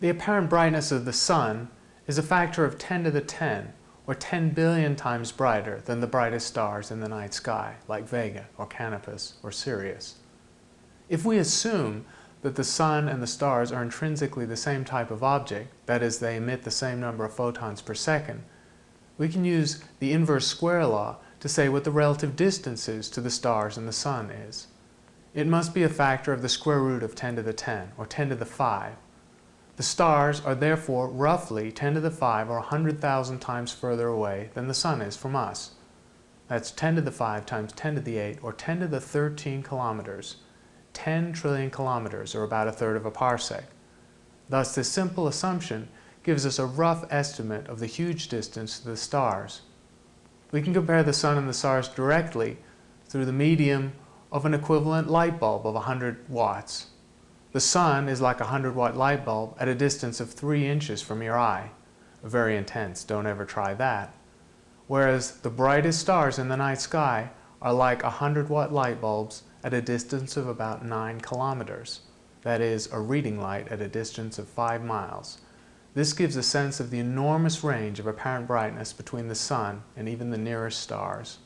The apparent brightness of the sun is a factor of 10 to the 10, or 10 billion times brighter than the brightest stars in the night sky, like Vega or Canopus or Sirius. If we assume that the sun and the stars are intrinsically the same type of object, that is, they emit the same number of photons per second, we can use the inverse square law to say what the relative distance is to the stars and the sun is. It must be a factor of the square root of 10 to the 10, or 10 to the 5, the stars are therefore roughly 10 to the 5 or 100,000 times further away than the Sun is from us. That's 10 to the 5 times 10 to the 8 or 10 to the 13 kilometers. 10 trillion kilometers or about a third of a parsec. Thus this simple assumption gives us a rough estimate of the huge distance to the stars. We can compare the Sun and the stars directly through the medium of an equivalent light bulb of 100 watts. The sun is like a 100 watt light bulb at a distance of 3 inches from your eye. Very intense, don't ever try that. Whereas the brightest stars in the night sky are like 100 watt light bulbs at a distance of about 9 kilometers. That is, a reading light at a distance of 5 miles. This gives a sense of the enormous range of apparent brightness between the sun and even the nearest stars.